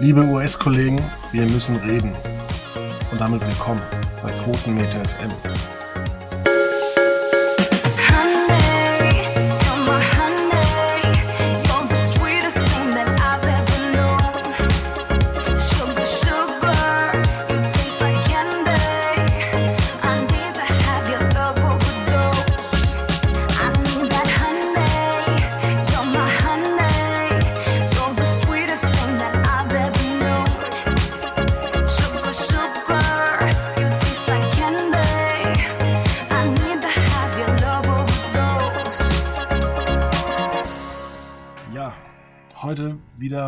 Liebe US-Kollegen, wir müssen reden. Und damit willkommen bei Quotenmeter FM.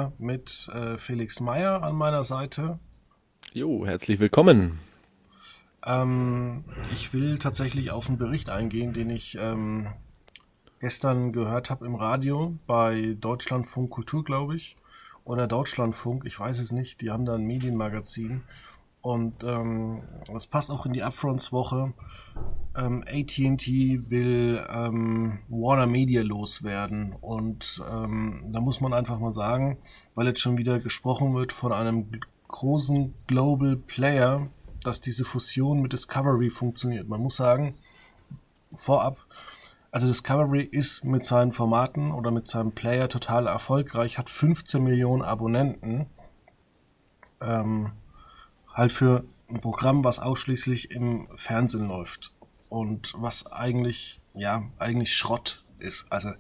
Wieder mit äh, Felix Meyer an meiner Seite. Jo, herzlich willkommen. Ähm, ich will tatsächlich auf einen Bericht eingehen, den ich ähm, gestern gehört habe im Radio bei Deutschlandfunk Kultur, glaube ich. Oder Deutschlandfunk, ich weiß es nicht. Die haben da ein Medienmagazin. Und ähm, das passt auch in die Upfronts-Woche. Ähm, ATT will ähm, Warner Media loswerden. Und ähm, da muss man einfach mal sagen, weil jetzt schon wieder gesprochen wird von einem großen Global Player, dass diese Fusion mit Discovery funktioniert. Man muss sagen, vorab, also Discovery ist mit seinen Formaten oder mit seinem Player total erfolgreich, hat 15 Millionen Abonnenten. Ähm, halt für ein Programm, was ausschließlich im Fernsehen läuft und was eigentlich, ja, eigentlich Schrott ist. Also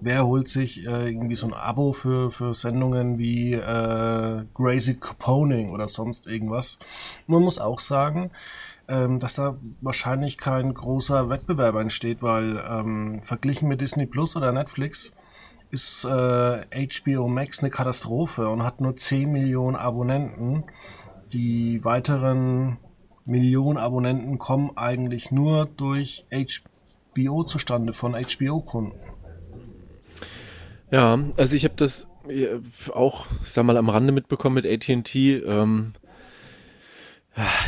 wer holt sich äh, irgendwie so ein Abo für, für Sendungen wie äh, Crazy Caponing oder sonst irgendwas? Man muss auch sagen, ähm, dass da wahrscheinlich kein großer Wettbewerb entsteht, weil ähm, verglichen mit Disney Plus oder Netflix ist äh, HBO Max eine Katastrophe und hat nur 10 Millionen Abonnenten die weiteren Millionen Abonnenten kommen eigentlich nur durch HBO zustande, von HBO-Kunden. Ja, also ich habe das auch, sag mal, am Rande mitbekommen mit ATT. Ähm,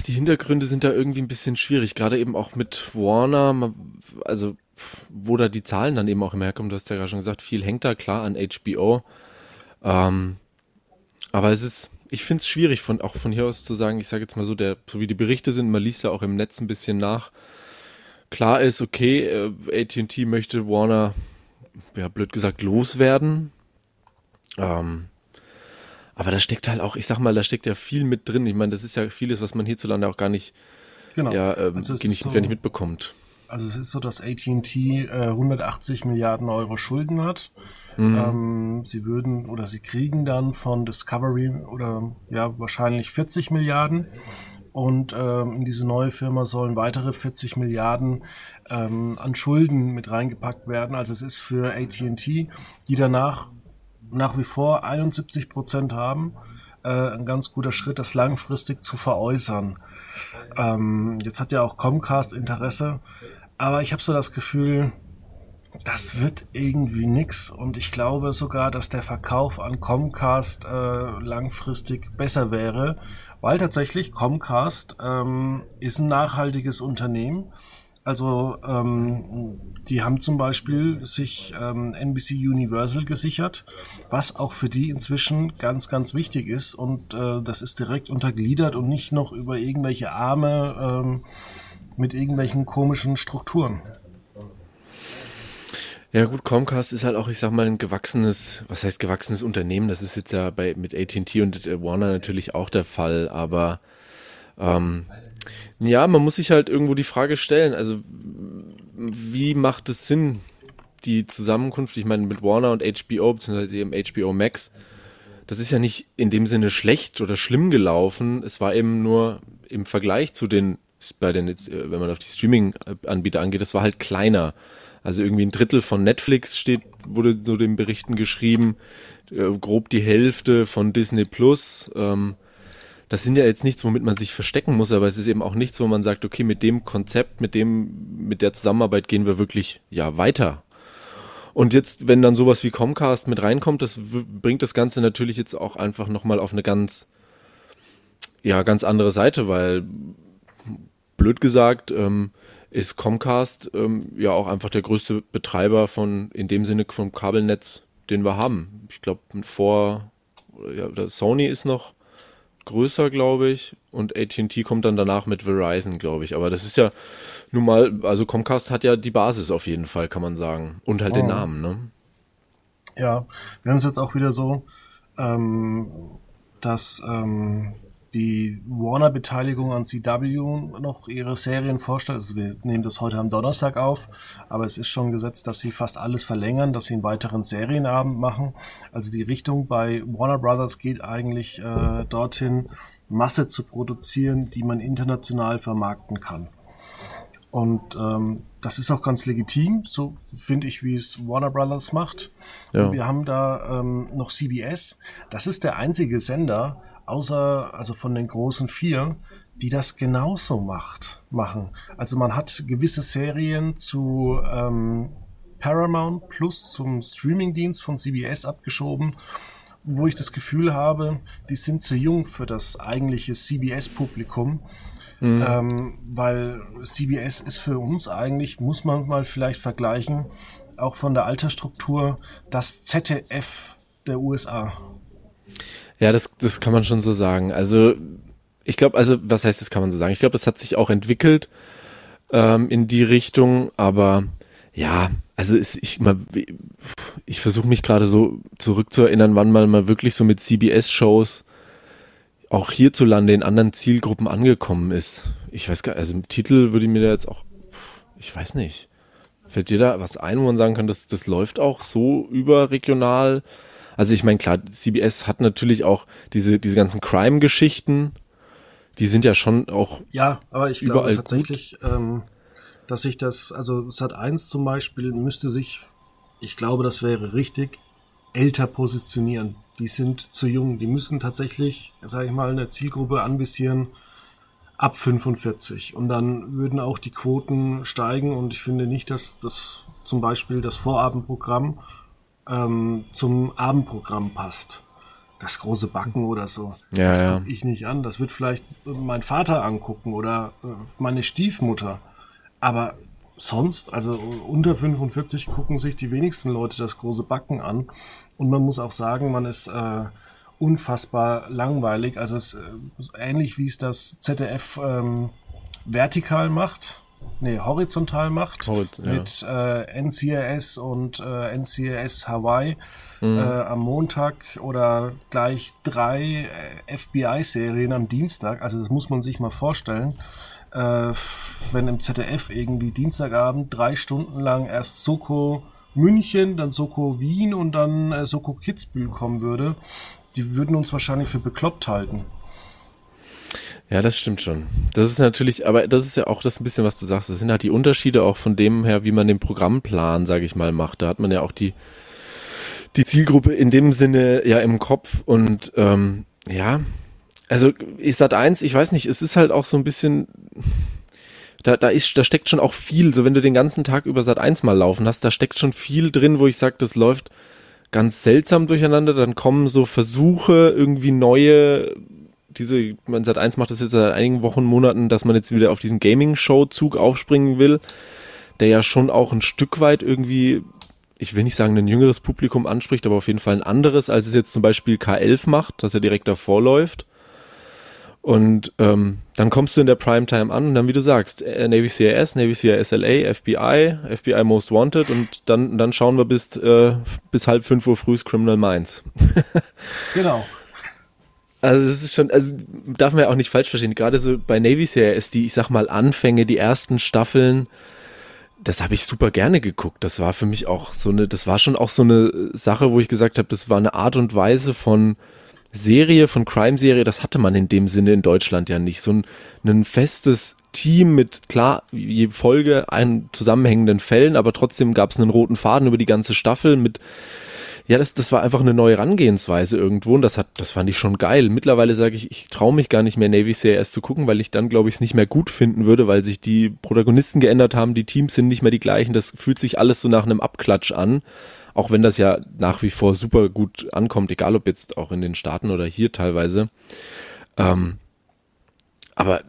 die Hintergründe sind da irgendwie ein bisschen schwierig, gerade eben auch mit Warner, also wo da die Zahlen dann eben auch immer herkommen, du hast ja gerade schon gesagt, viel hängt da klar an HBO. Ähm, aber es ist, ich finde es schwierig, von, auch von hier aus zu sagen, ich sage jetzt mal so, der, so wie die Berichte sind, man liest ja auch im Netz ein bisschen nach. Klar ist, okay, äh, ATT möchte Warner, ja, blöd gesagt, loswerden. Ähm, aber da steckt halt auch, ich sag mal, da steckt ja viel mit drin. Ich meine, das ist ja vieles, was man hierzulande auch gar nicht, genau. ja, ähm, also nicht, so, gar nicht mitbekommt. Also es ist so, dass AT&T äh, 180 Milliarden Euro Schulden hat. Mhm. Ähm, sie würden oder sie kriegen dann von Discovery oder ja wahrscheinlich 40 Milliarden. Und ähm, in diese neue Firma sollen weitere 40 Milliarden ähm, an Schulden mit reingepackt werden. Also es ist für AT&T, die danach nach wie vor 71 Prozent haben, äh, ein ganz guter Schritt, das langfristig zu veräußern. Ähm, jetzt hat ja auch Comcast Interesse, aber ich habe so das Gefühl, das wird irgendwie nix. Und ich glaube sogar, dass der Verkauf an Comcast äh, langfristig besser wäre, weil tatsächlich Comcast ähm, ist ein nachhaltiges Unternehmen. Also ähm, die haben zum Beispiel sich ähm, NBC Universal gesichert, was auch für die inzwischen ganz, ganz wichtig ist. Und äh, das ist direkt untergliedert und nicht noch über irgendwelche Arme ähm, mit irgendwelchen komischen Strukturen. Ja gut, Comcast ist halt auch, ich sag mal, ein gewachsenes, was heißt gewachsenes Unternehmen. Das ist jetzt ja bei mit AT&T und äh, Warner natürlich auch der Fall, aber ähm, ja, man muss sich halt irgendwo die Frage stellen, also wie macht es Sinn, die Zusammenkunft, ich meine mit Warner und HBO, beziehungsweise eben HBO Max, das ist ja nicht in dem Sinne schlecht oder schlimm gelaufen, es war eben nur im Vergleich zu den, bei den, jetzt, äh, wenn man auf die Streaming-Anbieter angeht, das war halt kleiner. Also irgendwie ein Drittel von Netflix steht, wurde so den Berichten geschrieben, äh, grob die Hälfte von Disney Plus. Ähm, das sind ja jetzt nichts, womit man sich verstecken muss, aber es ist eben auch nichts, wo man sagt, okay, mit dem Konzept, mit dem, mit der Zusammenarbeit gehen wir wirklich ja weiter. Und jetzt, wenn dann sowas wie Comcast mit reinkommt, das bringt das Ganze natürlich jetzt auch einfach nochmal auf eine ganz, ja, ganz andere Seite, weil blöd gesagt, ähm, ist Comcast ähm, ja auch einfach der größte Betreiber von, in dem Sinne vom Kabelnetz, den wir haben. Ich glaube, vor ja, Sony ist noch größer, glaube ich, und AT&T kommt dann danach mit Verizon, glaube ich. Aber das ist ja nun mal, also Comcast hat ja die Basis auf jeden Fall, kann man sagen. Und halt oh. den Namen, ne? Ja, wir haben es jetzt auch wieder so, ähm, dass ähm, die Warner-Beteiligung an CW noch ihre Serien vorstellt. Also wir nehmen das heute am Donnerstag auf, aber es ist schon gesetzt, dass sie fast alles verlängern, dass sie einen weiteren Serienabend machen. Also die Richtung bei Warner Brothers geht eigentlich äh, dorthin, Masse zu produzieren, die man international vermarkten kann. Und ähm, das ist auch ganz legitim, so finde ich, wie es Warner Brothers macht. Ja. Wir haben da ähm, noch CBS. Das ist der einzige Sender, außer also von den großen vier, die das genauso macht, machen. Also man hat gewisse Serien zu ähm, Paramount Plus zum Streamingdienst von CBS abgeschoben, wo ich das Gefühl habe, die sind zu jung für das eigentliche CBS-Publikum. Mhm. Ähm, weil CBS ist für uns eigentlich, muss man mal vielleicht vergleichen, auch von der Altersstruktur, das ZDF der USA. Ja, das, das kann man schon so sagen. Also ich glaube, also was heißt das kann man so sagen? Ich glaube, das hat sich auch entwickelt ähm, in die Richtung, aber ja, also ist ich mal, ich versuche mich gerade so zurückzuerinnern, wann man mal wirklich so mit CBS-Shows auch hierzulande in anderen Zielgruppen angekommen ist. Ich weiß gar nicht, also im Titel würde ich mir da jetzt auch, ich weiß nicht. Fällt dir da was ein, wo man sagen kann, das, das läuft auch so überregional? Also ich meine, klar, CBS hat natürlich auch diese, diese ganzen Crime-Geschichten, die sind ja schon auch. Ja, aber ich glaube tatsächlich, ähm, dass sich das, also Sat 1 zum Beispiel müsste sich, ich glaube, das wäre richtig, älter positionieren. Die sind zu jung. Die müssen tatsächlich, sage ich mal, eine Zielgruppe anvisieren ab 45. Und dann würden auch die Quoten steigen. Und ich finde nicht, dass das zum Beispiel das Vorabendprogramm ähm, zum Abendprogramm passt. Das große Backen oder so. Ja, das ja. ich nicht an. Das wird vielleicht mein Vater angucken oder äh, meine Stiefmutter. Aber sonst, also unter 45 gucken sich die wenigsten Leute das große Backen an. Und man muss auch sagen, man ist äh, unfassbar langweilig. Also es äh, ähnlich wie es das ZDF ähm, vertikal macht nee, horizontal macht Horit, ja. mit äh, NCIS und äh, NCIS Hawaii mhm. äh, am Montag oder gleich drei äh, FBI-Serien am Dienstag. Also das muss man sich mal vorstellen. Äh, wenn im ZDF irgendwie Dienstagabend drei Stunden lang erst Soko München, dann Soko Wien und dann äh, Soko Kitzbühel kommen würde, die würden uns wahrscheinlich für bekloppt halten. Ja, das stimmt schon. Das ist natürlich, aber das ist ja auch das ein bisschen, was du sagst. Das sind halt die Unterschiede auch von dem her, wie man den Programmplan, sage ich mal, macht. Da hat man ja auch die, die Zielgruppe in dem Sinne ja im Kopf und ähm, ja, also ich sag eins, ich weiß nicht, es ist halt auch so ein bisschen, da, da ist, da steckt schon auch viel, so wenn du den ganzen Tag über Sat 1 mal laufen hast, da steckt schon viel drin, wo ich sag, das läuft ganz seltsam durcheinander, dann kommen so Versuche, irgendwie neue diese, man seit eins macht das jetzt seit einigen Wochen, Monaten, dass man jetzt wieder auf diesen Gaming-Show-Zug aufspringen will, der ja schon auch ein Stück weit irgendwie, ich will nicht sagen, ein jüngeres Publikum anspricht, aber auf jeden Fall ein anderes, als es jetzt zum Beispiel K11 macht, dass er direkt davor läuft. Und ähm, dann kommst du in der Primetime an und dann, wie du sagst, äh, Navy CIS, Navy CIS LA, FBI, FBI Most Wanted und dann, dann schauen wir bis, äh, bis halb fünf Uhr früh Criminal Minds. genau. Also es ist schon, also darf man ja auch nicht falsch verstehen. Gerade so bei Navy Series, die, ich sag mal, Anfänge, die ersten Staffeln, das habe ich super gerne geguckt. Das war für mich auch so eine, das war schon auch so eine Sache, wo ich gesagt habe, das war eine Art und Weise von Serie, von Crime-Serie, das hatte man in dem Sinne in Deutschland ja nicht. So ein, ein festes Team mit, klar, je Folge einen zusammenhängenden Fällen, aber trotzdem gab es einen roten Faden über die ganze Staffel mit ja, das, das war einfach eine neue Herangehensweise irgendwo und das hat, das fand ich schon geil. Mittlerweile sage ich, ich traue mich gar nicht mehr Navy CRS zu gucken, weil ich dann, glaube ich, es nicht mehr gut finden würde, weil sich die Protagonisten geändert haben, die Teams sind nicht mehr die gleichen, das fühlt sich alles so nach einem Abklatsch an. Auch wenn das ja nach wie vor super gut ankommt, egal ob jetzt auch in den Staaten oder hier teilweise. Ähm, aber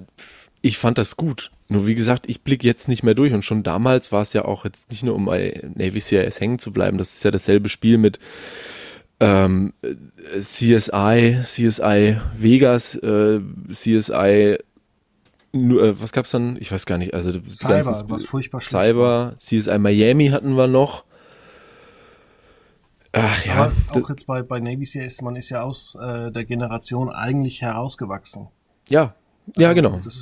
ich fand das gut. Nur wie gesagt, ich blicke jetzt nicht mehr durch und schon damals war es ja auch jetzt nicht nur um bei Navy CIS hängen zu bleiben, das ist ja dasselbe Spiel mit ähm, CSI, CSI Vegas, äh, CSI nur, äh, was gab's dann? Ich weiß gar nicht. Also Cyber, was furchtbar Cyber, CSI Miami hatten wir noch. Ach ja. Aber auch jetzt bei, bei Navy CS, man ist ja aus äh, der Generation eigentlich herausgewachsen. Ja, also, ja, genau. Das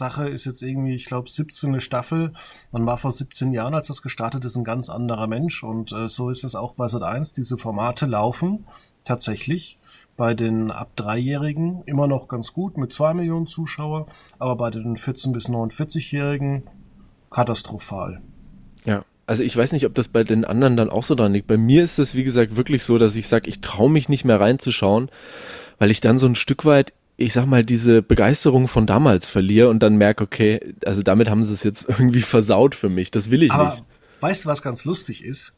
Sache ist jetzt irgendwie, ich glaube, 17. Staffel. Man war vor 17 Jahren, als das gestartet ist, ein ganz anderer Mensch. Und äh, so ist es auch bei Sat 1. Diese Formate laufen tatsächlich bei den ab Dreijährigen immer noch ganz gut mit zwei Millionen Zuschauer, aber bei den 14 bis 49-Jährigen katastrophal. Ja. Also ich weiß nicht, ob das bei den anderen dann auch so dran liegt. Bei mir ist es, wie gesagt, wirklich so, dass ich sage, ich traue mich nicht mehr reinzuschauen, weil ich dann so ein Stück weit, ich sag mal, diese Begeisterung von damals verliere und dann merke, okay, also damit haben sie es jetzt irgendwie versaut für mich. Das will ich Aber nicht. Weißt du, was ganz lustig ist?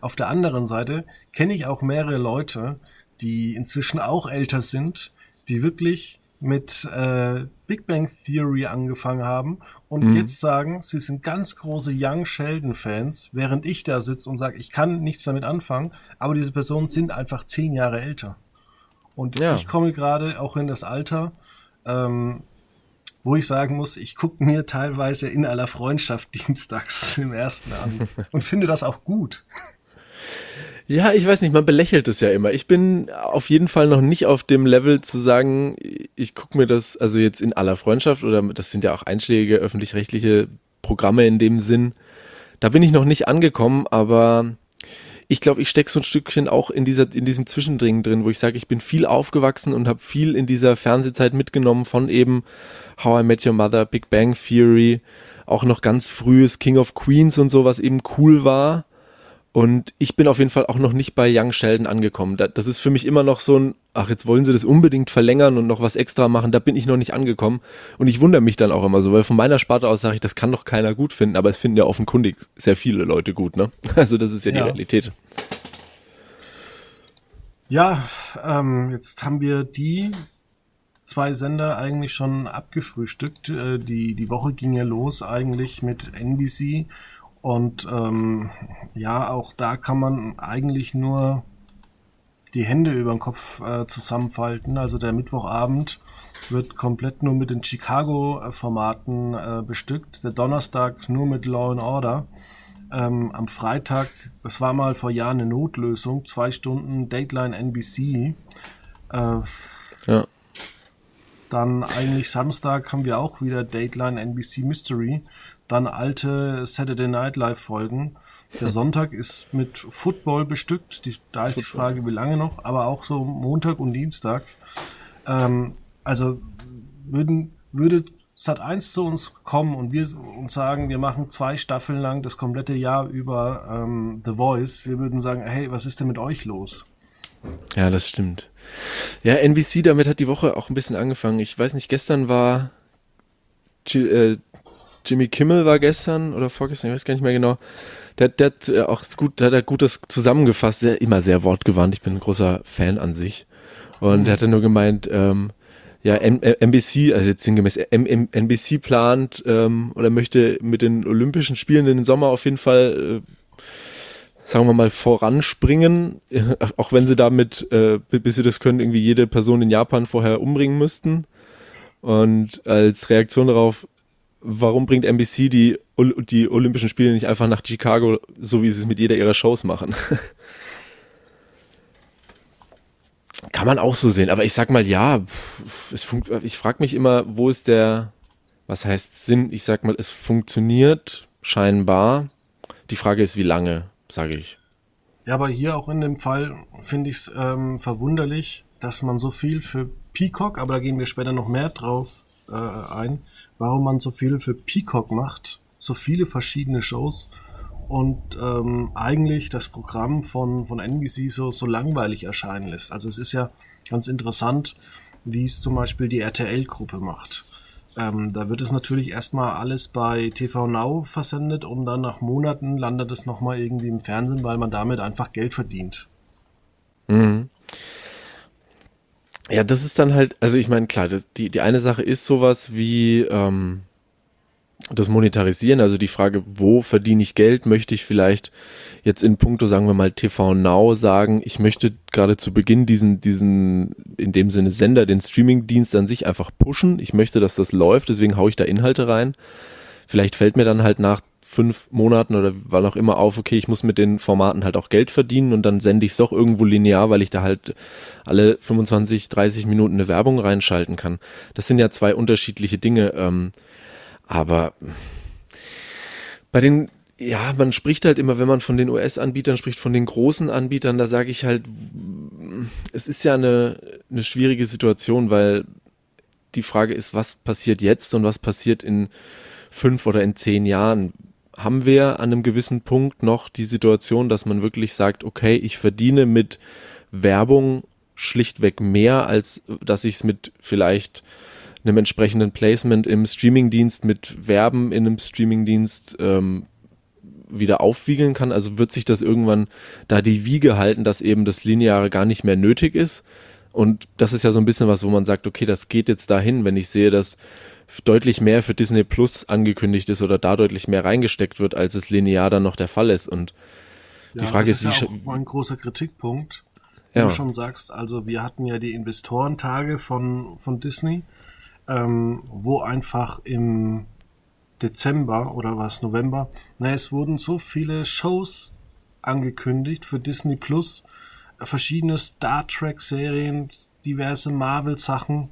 Auf der anderen Seite kenne ich auch mehrere Leute, die inzwischen auch älter sind, die wirklich mit äh, Big Bang Theory angefangen haben und mhm. jetzt sagen, sie sind ganz große Young Sheldon Fans, während ich da sitze und sage, ich kann nichts damit anfangen, aber diese Personen sind einfach zehn Jahre älter. Und ja. ich komme gerade auch in das Alter, ähm, wo ich sagen muss, ich gucke mir teilweise in aller Freundschaft dienstags im ersten an und finde das auch gut. Ja, ich weiß nicht, man belächelt es ja immer. Ich bin auf jeden Fall noch nicht auf dem Level zu sagen, ich gucke mir das, also jetzt in aller Freundschaft oder das sind ja auch einschlägige öffentlich-rechtliche Programme in dem Sinn. Da bin ich noch nicht angekommen, aber ich glaube, ich stecke so ein Stückchen auch in dieser in diesem Zwischendring drin, wo ich sage, ich bin viel aufgewachsen und habe viel in dieser Fernsehzeit mitgenommen von eben How I Met Your Mother, Big Bang Theory, auch noch ganz frühes King of Queens und so, was eben cool war. Und ich bin auf jeden Fall auch noch nicht bei Young Sheldon angekommen. Das ist für mich immer noch so ein, ach, jetzt wollen sie das unbedingt verlängern und noch was extra machen. Da bin ich noch nicht angekommen. Und ich wundere mich dann auch immer so, weil von meiner Sparte aus sage ich, das kann doch keiner gut finden. Aber es finden ja offenkundig sehr viele Leute gut, ne? Also das ist ja, ja. die Realität. Ja, ähm, jetzt haben wir die zwei Sender eigentlich schon abgefrühstückt. Äh, die, die Woche ging ja los eigentlich mit NBC und ähm, ja, auch da kann man eigentlich nur die Hände über den Kopf äh, zusammenfalten. Also der Mittwochabend wird komplett nur mit den Chicago-Formaten äh, bestückt. Der Donnerstag nur mit Law and Order. Ähm, am Freitag, das war mal vor Jahren eine Notlösung, zwei Stunden Dateline NBC. Äh, ja. Dann eigentlich Samstag haben wir auch wieder Dateline NBC Mystery dann alte Saturday Night Live Folgen. Der Sonntag ist mit Football bestückt. Die, da ist Football. die Frage, wie lange noch, aber auch so Montag und Dienstag. Ähm, also würden, würde Sat 1 zu uns kommen und wir uns sagen, wir machen zwei Staffeln lang das komplette Jahr über ähm, The Voice, wir würden sagen, hey, was ist denn mit euch los? Ja, das stimmt. Ja, NBC, damit hat die Woche auch ein bisschen angefangen. Ich weiß nicht, gestern war äh, Jimmy Kimmel war gestern oder vorgestern, ich weiß gar nicht mehr genau. Der, der hat äh, auch gut, der hat er gut das zusammengefasst, der, immer sehr wortgewandt. Ich bin ein großer Fan an sich. Und mhm. er hat dann nur gemeint, ähm, ja, NBC, also jetzt sinngemäß, NBC plant ähm, oder möchte mit den Olympischen Spielen in den Sommer auf jeden Fall, äh, sagen wir mal, voranspringen, auch wenn sie damit, äh, bis sie das können, irgendwie jede Person in Japan vorher umbringen müssten. Und als Reaktion darauf warum bringt NBC die, die Olympischen Spiele nicht einfach nach Chicago, so wie sie es mit jeder ihrer Shows machen? Kann man auch so sehen, aber ich sag mal, ja, funkt, ich frage mich immer, wo ist der, was heißt Sinn? Ich sag mal, es funktioniert scheinbar. Die Frage ist, wie lange, sage ich. Ja, aber hier auch in dem Fall finde ich es ähm, verwunderlich, dass man so viel für Peacock, aber da gehen wir später noch mehr drauf äh, ein, warum man so viel für Peacock macht, so viele verschiedene Shows und ähm, eigentlich das Programm von, von NBC so, so langweilig erscheinen lässt. Also es ist ja ganz interessant, wie es zum Beispiel die RTL-Gruppe macht. Ähm, da wird es natürlich erstmal alles bei TV Now versendet und dann nach Monaten landet es nochmal irgendwie im Fernsehen, weil man damit einfach Geld verdient. Mhm. Ja, das ist dann halt, also ich meine, klar, das, die, die eine Sache ist sowas wie, ähm, das Monetarisieren, also die Frage, wo verdiene ich Geld, möchte ich vielleicht jetzt in puncto, sagen wir mal, TV Now sagen, ich möchte gerade zu Beginn diesen, diesen, in dem Sinne Sender, den Streamingdienst an sich einfach pushen. Ich möchte, dass das läuft, deswegen haue ich da Inhalte rein. Vielleicht fällt mir dann halt nach fünf Monaten oder wann auch immer auf, okay, ich muss mit den Formaten halt auch Geld verdienen und dann sende ich es doch irgendwo linear, weil ich da halt alle 25, 30 Minuten eine Werbung reinschalten kann. Das sind ja zwei unterschiedliche Dinge. Ähm, aber bei den, ja, man spricht halt immer, wenn man von den US-Anbietern spricht, von den großen Anbietern, da sage ich halt, es ist ja eine, eine schwierige Situation, weil die Frage ist, was passiert jetzt und was passiert in fünf oder in zehn Jahren? Haben wir an einem gewissen Punkt noch die Situation, dass man wirklich sagt, okay, ich verdiene mit Werbung schlichtweg mehr, als dass ich es mit vielleicht einem entsprechenden Placement im Streamingdienst mit Werben in einem Streamingdienst ähm, wieder aufwiegeln kann? Also wird sich das irgendwann da die Wiege halten, dass eben das Lineare gar nicht mehr nötig ist? Und das ist ja so ein bisschen was, wo man sagt, okay, das geht jetzt dahin, wenn ich sehe, dass deutlich mehr für Disney Plus angekündigt ist oder da deutlich mehr reingesteckt wird, als es linear dann noch der Fall ist. Und die ja, Frage ist, ist ja auch ein großer Kritikpunkt, wie ja. du schon sagst. Also wir hatten ja die Investorentage von, von Disney ähm, wo einfach im Dezember oder was November, na, es wurden so viele Shows angekündigt für Disney Plus, verschiedene Star Trek Serien, diverse Marvel Sachen.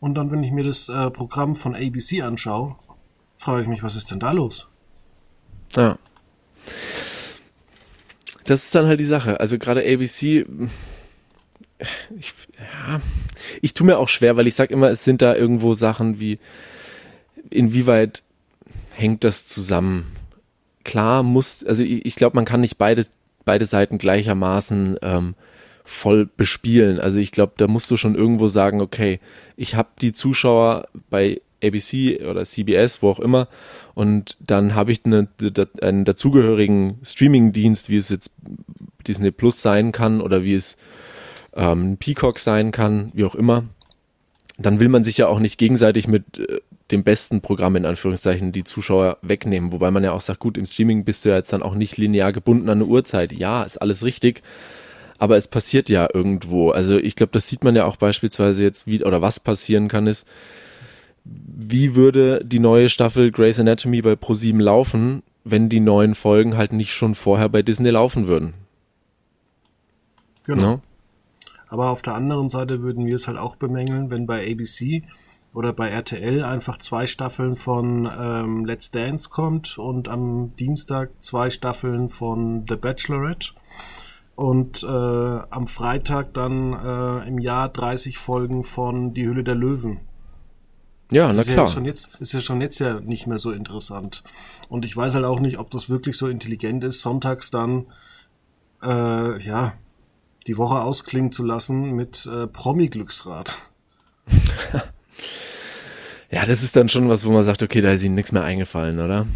Und dann, wenn ich mir das äh, Programm von ABC anschaue, frage ich mich, was ist denn da los? Ja. Das ist dann halt die Sache. Also gerade ABC, ich, ja, ich tue mir auch schwer, weil ich sage immer, es sind da irgendwo Sachen wie, inwieweit hängt das zusammen? Klar muss, also ich, ich glaube, man kann nicht beide, beide Seiten gleichermaßen ähm, voll bespielen. Also ich glaube, da musst du schon irgendwo sagen, okay, ich habe die Zuschauer bei ABC oder CBS, wo auch immer, und dann habe ich eine, einen dazugehörigen Streaming-Dienst, wie es jetzt Disney Plus sein kann oder wie es ähm, Peacock sein kann, wie auch immer, dann will man sich ja auch nicht gegenseitig mit äh, dem besten Programm in Anführungszeichen die Zuschauer wegnehmen. Wobei man ja auch sagt, gut, im Streaming bist du ja jetzt dann auch nicht linear gebunden an eine Uhrzeit. Ja, ist alles richtig. Aber es passiert ja irgendwo. Also ich glaube, das sieht man ja auch beispielsweise jetzt, wie oder was passieren kann, ist, wie würde die neue Staffel Grey's Anatomy bei ProSieben laufen, wenn die neuen Folgen halt nicht schon vorher bei Disney laufen würden? Genau. No? Aber auf der anderen Seite würden wir es halt auch bemängeln, wenn bei ABC oder bei RTL einfach zwei Staffeln von ähm, Let's Dance kommt und am Dienstag zwei Staffeln von The Bachelorette und äh, am Freitag dann äh, im Jahr 30 Folgen von Die Hülle der Löwen. Ja, na klar. Ja schon jetzt, ist ja schon jetzt ja nicht mehr so interessant. Und ich weiß halt auch nicht, ob das wirklich so intelligent ist, sonntags dann äh, ja die Woche ausklingen zu lassen mit äh, Promi-Glücksrad. ja, das ist dann schon was, wo man sagt, okay, da ist ihnen nichts mehr eingefallen, oder?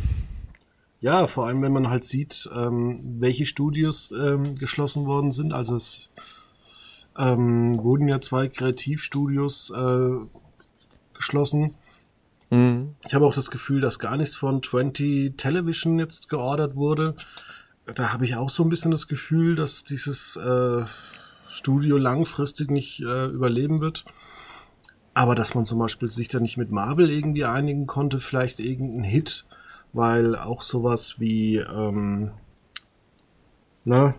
Ja, vor allem, wenn man halt sieht, ähm, welche Studios ähm, geschlossen worden sind. Also es ähm, wurden ja zwei Kreativstudios äh, geschlossen. Mhm. Ich habe auch das Gefühl, dass gar nichts von 20 Television jetzt geordert wurde da habe ich auch so ein bisschen das Gefühl, dass dieses äh, Studio langfristig nicht äh, überleben wird. Aber dass man zum Beispiel sich da nicht mit Marvel irgendwie einigen konnte, vielleicht irgendein Hit, weil auch sowas wie, ähm, na,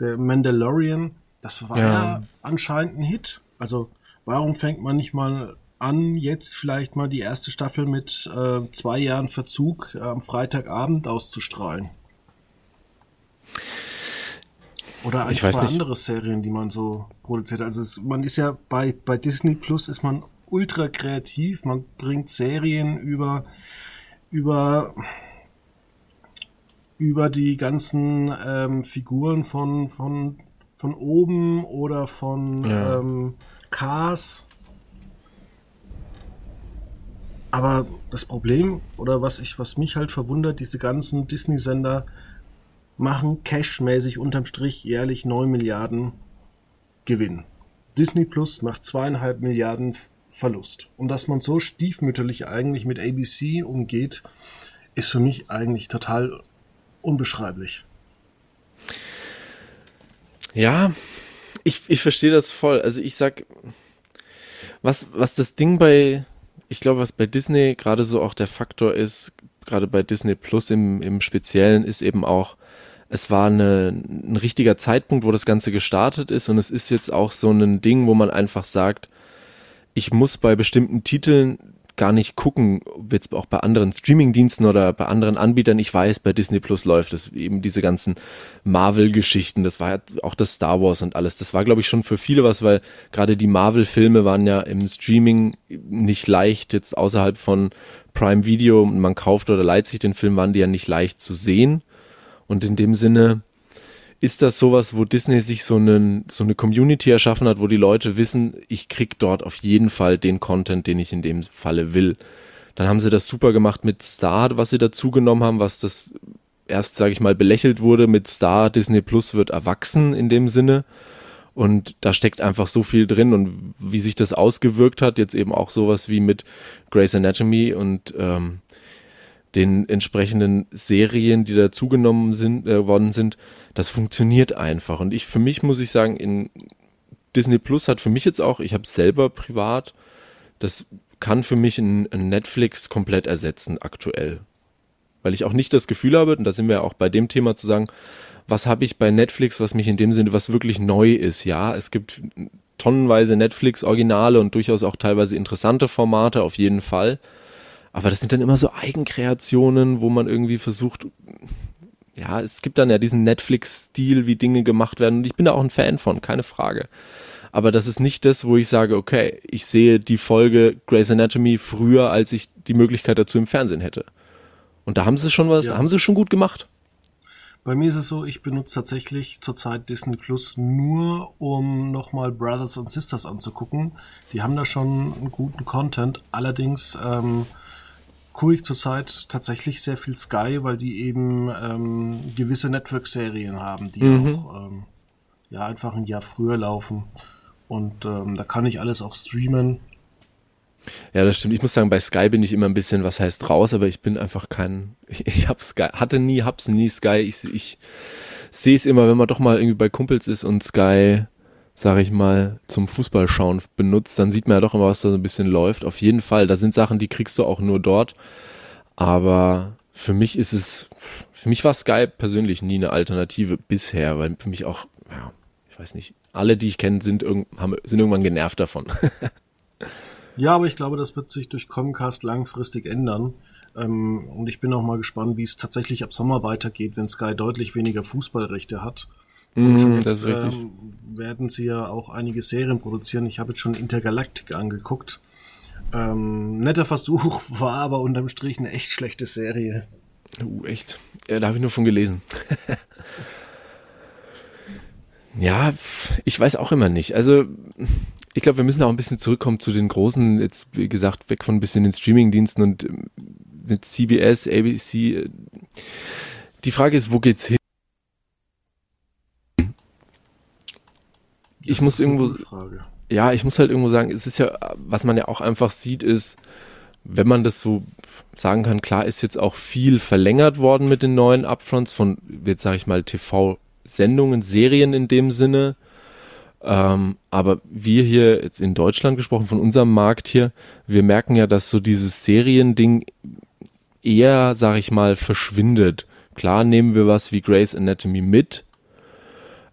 der Mandalorian, das war ja. ja anscheinend ein Hit. Also warum fängt man nicht mal an, jetzt vielleicht mal die erste Staffel mit äh, zwei Jahren Verzug äh, am Freitagabend auszustrahlen. Oder ein, zwei andere Serien, die man so produziert. Also es, man ist ja bei, bei Disney Plus ist man ultra kreativ. Man bringt Serien über, über, über die ganzen ähm, Figuren von, von, von oben oder von ja. ähm, Cars aber das Problem, oder was ich, was mich halt verwundert, diese ganzen Disney-Sender machen cashmäßig unterm Strich jährlich 9 Milliarden Gewinn. Disney Plus macht zweieinhalb Milliarden Verlust. Und dass man so stiefmütterlich eigentlich mit ABC umgeht, ist für mich eigentlich total unbeschreiblich. Ja, ich, ich verstehe das voll. Also ich sag, was, was das Ding bei, ich glaube, was bei Disney gerade so auch der Faktor ist, gerade bei Disney Plus im, im Speziellen, ist eben auch, es war eine, ein richtiger Zeitpunkt, wo das Ganze gestartet ist. Und es ist jetzt auch so ein Ding, wo man einfach sagt, ich muss bei bestimmten Titeln gar nicht gucken, jetzt auch bei anderen Streamingdiensten oder bei anderen Anbietern. Ich weiß, bei Disney Plus läuft es eben diese ganzen Marvel-Geschichten. Das war ja auch das Star Wars und alles. Das war, glaube ich, schon für viele was, weil gerade die Marvel-Filme waren ja im Streaming nicht leicht, jetzt außerhalb von Prime Video, man kauft oder leiht sich den Film, waren die ja nicht leicht zu sehen. Und in dem Sinne ist das sowas, wo Disney sich so, einen, so eine Community erschaffen hat, wo die Leute wissen, ich krieg dort auf jeden Fall den Content, den ich in dem Falle will. Dann haben sie das super gemacht mit Star, was sie dazu genommen haben, was das erst, sage ich mal, belächelt wurde mit Star. Disney Plus wird erwachsen in dem Sinne. Und da steckt einfach so viel drin und wie sich das ausgewirkt hat, jetzt eben auch sowas wie mit Grey's Anatomy und ähm, den entsprechenden Serien, die dazugenommen sind, äh, worden sind, das funktioniert einfach. Und ich, für mich muss ich sagen, in Disney Plus hat für mich jetzt auch, ich habe selber privat, das kann für mich ein, ein Netflix komplett ersetzen aktuell. Weil ich auch nicht das Gefühl habe, und da sind wir auch bei dem Thema zu sagen, was habe ich bei Netflix, was mich in dem Sinne, was wirklich neu ist. Ja, es gibt tonnenweise Netflix-Originale und durchaus auch teilweise interessante Formate, auf jeden Fall. Aber das sind dann immer so Eigenkreationen, wo man irgendwie versucht, ja, es gibt dann ja diesen Netflix-Stil, wie Dinge gemacht werden. Und ich bin da auch ein Fan von, keine Frage. Aber das ist nicht das, wo ich sage, okay, ich sehe die Folge Grey's Anatomy früher, als ich die Möglichkeit dazu im Fernsehen hätte. Und da haben sie schon was, ja. haben sie schon gut gemacht. Bei mir ist es so, ich benutze tatsächlich zurzeit Disney Plus nur, um nochmal Brothers and Sisters anzugucken. Die haben da schon einen guten Content. Allerdings ähm, gucke ich zurzeit tatsächlich sehr viel Sky, weil die eben ähm, gewisse Network-Serien haben, die mhm. auch ähm, ja einfach ein Jahr früher laufen. Und ähm, da kann ich alles auch streamen. Ja, das stimmt. Ich muss sagen, bei Sky bin ich immer ein bisschen, was heißt raus, aber ich bin einfach kein, ich hab Sky, hatte nie, hab's nie Sky. Ich, ich sehe es immer, wenn man doch mal irgendwie bei Kumpels ist und Sky sage ich mal, zum Fußballschauen benutzt, dann sieht man ja doch immer, was da so ein bisschen läuft. Auf jeden Fall, da sind Sachen, die kriegst du auch nur dort. Aber für mich ist es, für mich war Skype persönlich nie eine Alternative bisher, weil für mich auch, ja, ich weiß nicht, alle, die ich kenne, sind, haben, sind irgendwann genervt davon. ja, aber ich glaube, das wird sich durch Comcast langfristig ändern. Ähm, und ich bin auch mal gespannt, wie es tatsächlich ab Sommer weitergeht, wenn Sky deutlich weniger Fußballrechte hat. Und schon mhm, jetzt ähm, werden sie ja auch einige Serien produzieren. Ich habe jetzt schon Intergalactic angeguckt. Ähm, netter Versuch, war aber unterm Strich eine echt schlechte Serie. Uh, echt? Ja, da habe ich nur von gelesen. ja, ich weiß auch immer nicht. Also, ich glaube, wir müssen auch ein bisschen zurückkommen zu den großen, jetzt wie gesagt, weg von ein bisschen den Streamingdiensten und ähm, mit CBS, ABC. Die Frage ist, wo geht's hin? Ich muss irgendwo, ja, ich muss halt irgendwo sagen, es ist ja, was man ja auch einfach sieht, ist, wenn man das so sagen kann, klar ist jetzt auch viel verlängert worden mit den neuen Upfronts von, jetzt sage ich mal, TV-Sendungen, Serien in dem Sinne. Ähm, aber wir hier jetzt in Deutschland gesprochen, von unserem Markt hier, wir merken ja, dass so dieses Seriending eher, sag ich mal, verschwindet. Klar nehmen wir was wie Grey's Anatomy mit,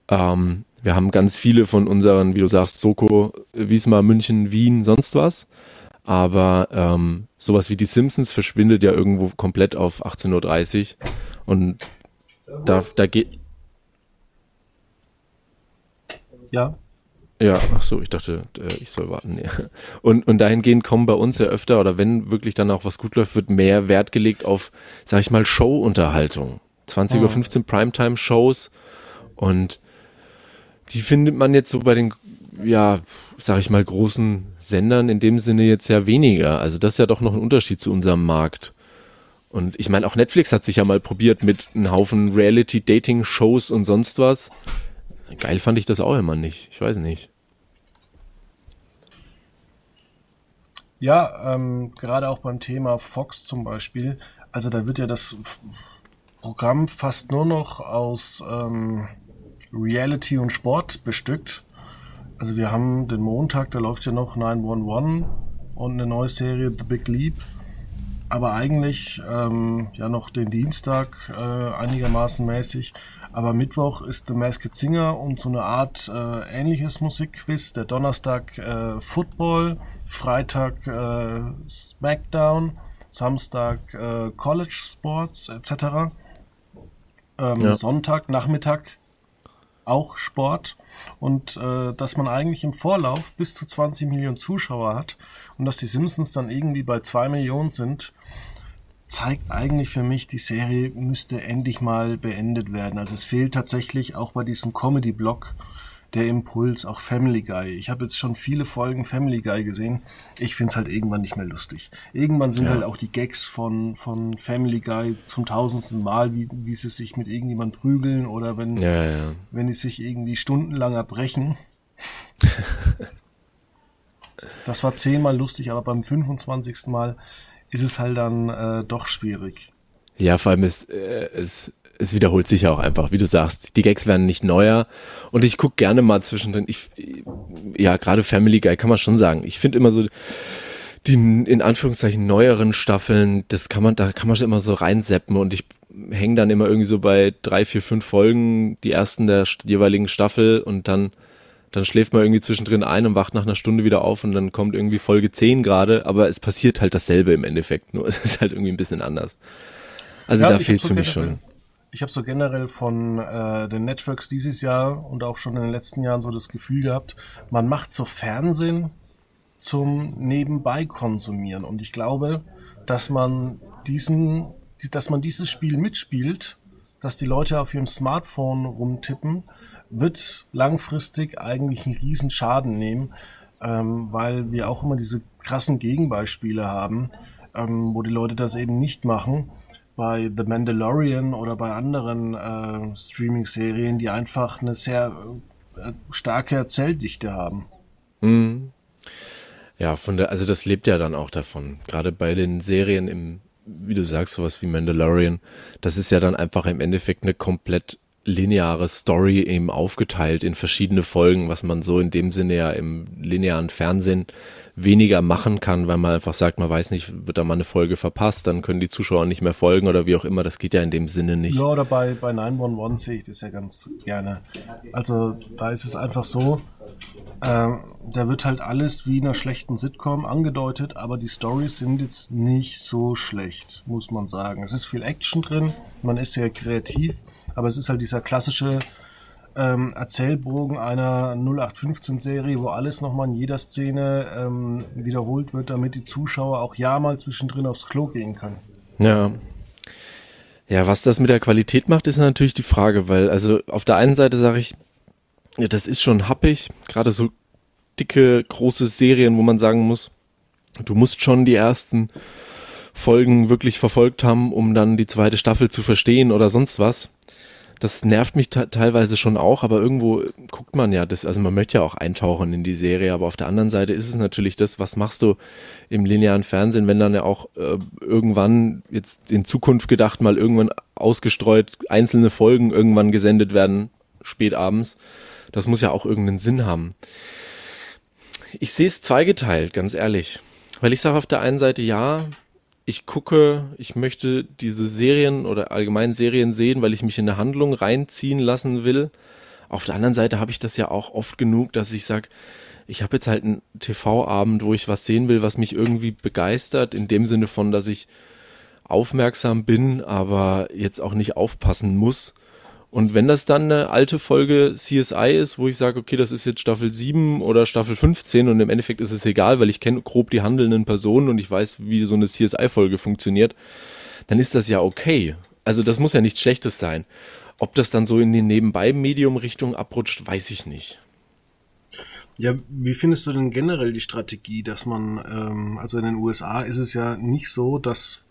ähm, wir haben ganz viele von unseren, wie du sagst, Soko, Wiesmar, München, Wien, sonst was. Aber ähm, sowas wie die Simpsons verschwindet ja irgendwo komplett auf 18.30 Uhr. Und da, da geht. Ja. Ja, ach so, ich dachte, äh, ich soll warten. Ja. Und, und dahingehend kommen bei uns ja öfter, oder wenn wirklich dann auch was gut läuft, wird mehr Wert gelegt auf, sag ich mal, Show-Unterhaltung. 20.15 Uhr Primetime-Shows. Und die findet man jetzt so bei den, ja, sag ich mal, großen Sendern in dem Sinne jetzt ja weniger. Also das ist ja doch noch ein Unterschied zu unserem Markt. Und ich meine, auch Netflix hat sich ja mal probiert mit einem Haufen Reality-Dating-Shows und sonst was. Geil fand ich das auch immer nicht. Ich weiß nicht. Ja, ähm, gerade auch beim Thema Fox zum Beispiel. Also da wird ja das Programm fast nur noch aus ähm, Reality und Sport bestückt. Also wir haben den Montag, da läuft ja noch 911 und eine neue Serie The Big Leap. Aber eigentlich ähm, ja noch den Dienstag äh, einigermaßen mäßig. Aber Mittwoch ist The Masked Singer und so eine Art äh, ähnliches Musikquiz. Der Donnerstag äh, Football Freitag äh, SmackDown, Samstag äh, College Sports etc. Ähm, ja. Sonntag, Nachmittag auch Sport und äh, dass man eigentlich im Vorlauf bis zu 20 Millionen Zuschauer hat und dass die Simpsons dann irgendwie bei 2 Millionen sind, zeigt eigentlich für mich, die Serie müsste endlich mal beendet werden. Also es fehlt tatsächlich auch bei diesem Comedy-Block der Impuls, auch Family Guy. Ich habe jetzt schon viele Folgen Family Guy gesehen. Ich finde es halt irgendwann nicht mehr lustig. Irgendwann sind ja. halt auch die Gags von, von Family Guy zum tausendsten Mal, wie, wie sie sich mit irgendjemand prügeln oder wenn, ja, ja. wenn die sich irgendwie stundenlang erbrechen. das war zehnmal lustig, aber beim 25. Mal ist es halt dann äh, doch schwierig. Ja, vor allem ist äh, es es wiederholt sich ja auch einfach, wie du sagst. Die Gags werden nicht neuer und ich guck gerne mal zwischendrin. Ich, ja, gerade Family Guy kann man schon sagen. Ich finde immer so die in Anführungszeichen neueren Staffeln, das kann man, da kann man schon immer so reinseppen und ich hänge dann immer irgendwie so bei drei, vier, fünf Folgen, die ersten der jeweiligen Staffel und dann dann schläft man irgendwie zwischendrin ein und wacht nach einer Stunde wieder auf und dann kommt irgendwie Folge 10 gerade, aber es passiert halt dasselbe im Endeffekt, nur es ist halt irgendwie ein bisschen anders. Also ja, da fehlt für mich schon ich habe so generell von äh, den Networks dieses Jahr und auch schon in den letzten Jahren so das Gefühl gehabt, man macht so Fernsehen zum Nebenbei konsumieren. Und ich glaube, dass man diesen, dass man dieses Spiel mitspielt, dass die Leute auf ihrem Smartphone rumtippen, wird langfristig eigentlich einen riesen Schaden nehmen, ähm, weil wir auch immer diese krassen Gegenbeispiele haben, ähm, wo die Leute das eben nicht machen bei The Mandalorian oder bei anderen äh, Streaming-Serien, die einfach eine sehr äh, starke Erzähldichte haben. Mhm. Ja, von der, also das lebt ja dann auch davon. Gerade bei den Serien im, wie du sagst, sowas wie Mandalorian, das ist ja dann einfach im Endeffekt eine komplett lineare Story eben aufgeteilt in verschiedene Folgen, was man so in dem Sinne ja im linearen Fernsehen weniger machen kann, weil man einfach sagt, man weiß nicht, wird da mal eine Folge verpasst, dann können die Zuschauer nicht mehr folgen oder wie auch immer. Das geht ja in dem Sinne nicht. Ja, oder bei, bei 911 sehe ich das ja ganz gerne. Also da ist es einfach so, äh, da wird halt alles wie in einer schlechten Sitcom angedeutet, aber die Stories sind jetzt nicht so schlecht, muss man sagen. Es ist viel Action drin, man ist sehr kreativ, aber es ist halt dieser klassische ähm, Erzählbogen einer 0815-Serie, wo alles nochmal in jeder Szene ähm, wiederholt wird, damit die Zuschauer auch ja mal zwischendrin aufs Klo gehen können. Ja. Ja, was das mit der Qualität macht, ist natürlich die Frage, weil, also auf der einen Seite sage ich, ja, das ist schon happig, gerade so dicke, große Serien, wo man sagen muss, du musst schon die ersten Folgen wirklich verfolgt haben, um dann die zweite Staffel zu verstehen oder sonst was das nervt mich teilweise schon auch, aber irgendwo guckt man ja das, also man möchte ja auch eintauchen in die Serie, aber auf der anderen Seite ist es natürlich das, was machst du im linearen Fernsehen, wenn dann ja auch äh, irgendwann, jetzt in Zukunft gedacht, mal irgendwann ausgestreut einzelne Folgen irgendwann gesendet werden, spät abends. Das muss ja auch irgendeinen Sinn haben. Ich sehe es zweigeteilt, ganz ehrlich. Weil ich sage auf der einen Seite, ja, ich gucke, ich möchte diese Serien oder allgemein Serien sehen, weil ich mich in eine Handlung reinziehen lassen will. Auf der anderen Seite habe ich das ja auch oft genug, dass ich sage, ich habe jetzt halt einen TV-Abend, wo ich was sehen will, was mich irgendwie begeistert, in dem Sinne von, dass ich aufmerksam bin, aber jetzt auch nicht aufpassen muss. Und wenn das dann eine alte Folge CSI ist, wo ich sage, okay, das ist jetzt Staffel 7 oder Staffel 15 und im Endeffekt ist es egal, weil ich kenne grob die handelnden Personen und ich weiß, wie so eine CSI-Folge funktioniert, dann ist das ja okay. Also das muss ja nichts Schlechtes sein. Ob das dann so in die Nebenbei-Medium-Richtung abrutscht, weiß ich nicht. Ja, wie findest du denn generell die Strategie, dass man, ähm, also in den USA ist es ja nicht so, dass